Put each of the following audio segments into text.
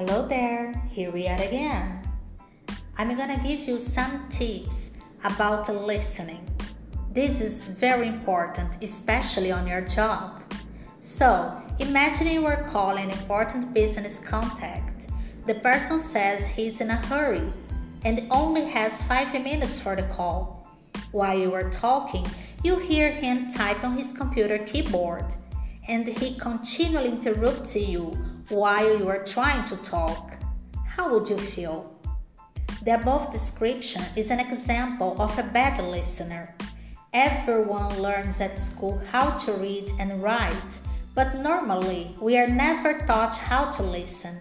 Hello there, here we are again. I'm gonna give you some tips about listening. This is very important, especially on your job. So, imagine you are calling an important business contact. The person says he's in a hurry and only has five minutes for the call. While you are talking, you hear him type on his computer keyboard and he continually interrupts you while you are trying to talk. How would you feel? The above description is an example of a bad listener. Everyone learns at school how to read and write, but normally we are never taught how to listen.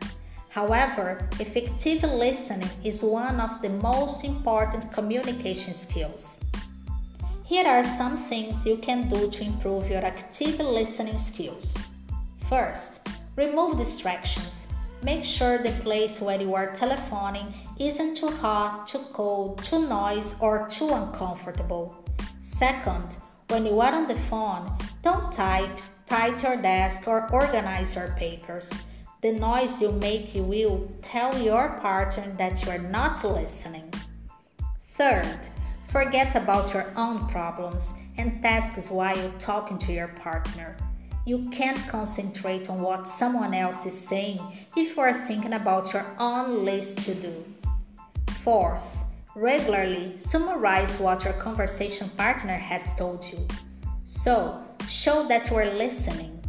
However, effective listening is one of the most important communication skills. Here are some things you can do to improve your active listening skills. First, remove distractions. Make sure the place where you are telephoning isn't too hot, too cold, too noisy, or too uncomfortable. Second, when you are on the phone, don't type, tight your desk, or organize your papers. The noise you make will tell your partner that you are not listening. Third, Forget about your own problems and tasks while talking to your partner. You can't concentrate on what someone else is saying if you are thinking about your own list to do. Fourth, regularly summarize what your conversation partner has told you. So, show that you are listening.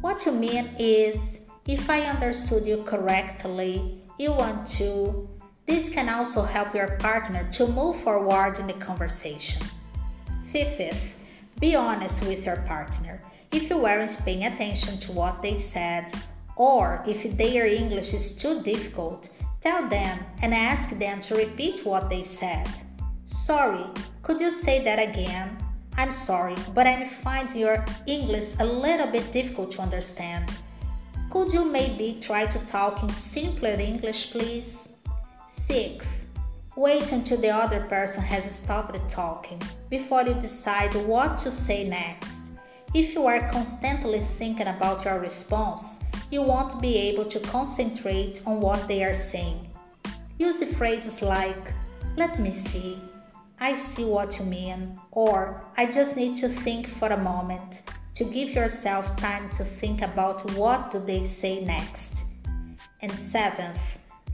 What you mean is, if I understood you correctly, you want to this can also help your partner to move forward in the conversation. Fifth, be honest with your partner. If you weren't paying attention to what they said, or if their English is too difficult, tell them and ask them to repeat what they said. Sorry, could you say that again? I'm sorry, but I'm finding your English a little bit difficult to understand. Could you maybe try to talk in simpler English, please? Sixth, wait until the other person has stopped talking before you decide what to say next. If you are constantly thinking about your response, you won't be able to concentrate on what they are saying. Use phrases like, let me see, I see what you mean, or I just need to think for a moment to give yourself time to think about what do they say next. And seventh,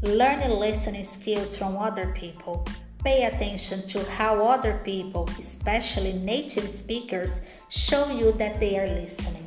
Learn listening skills from other people. Pay attention to how other people, especially native speakers, show you that they are listening.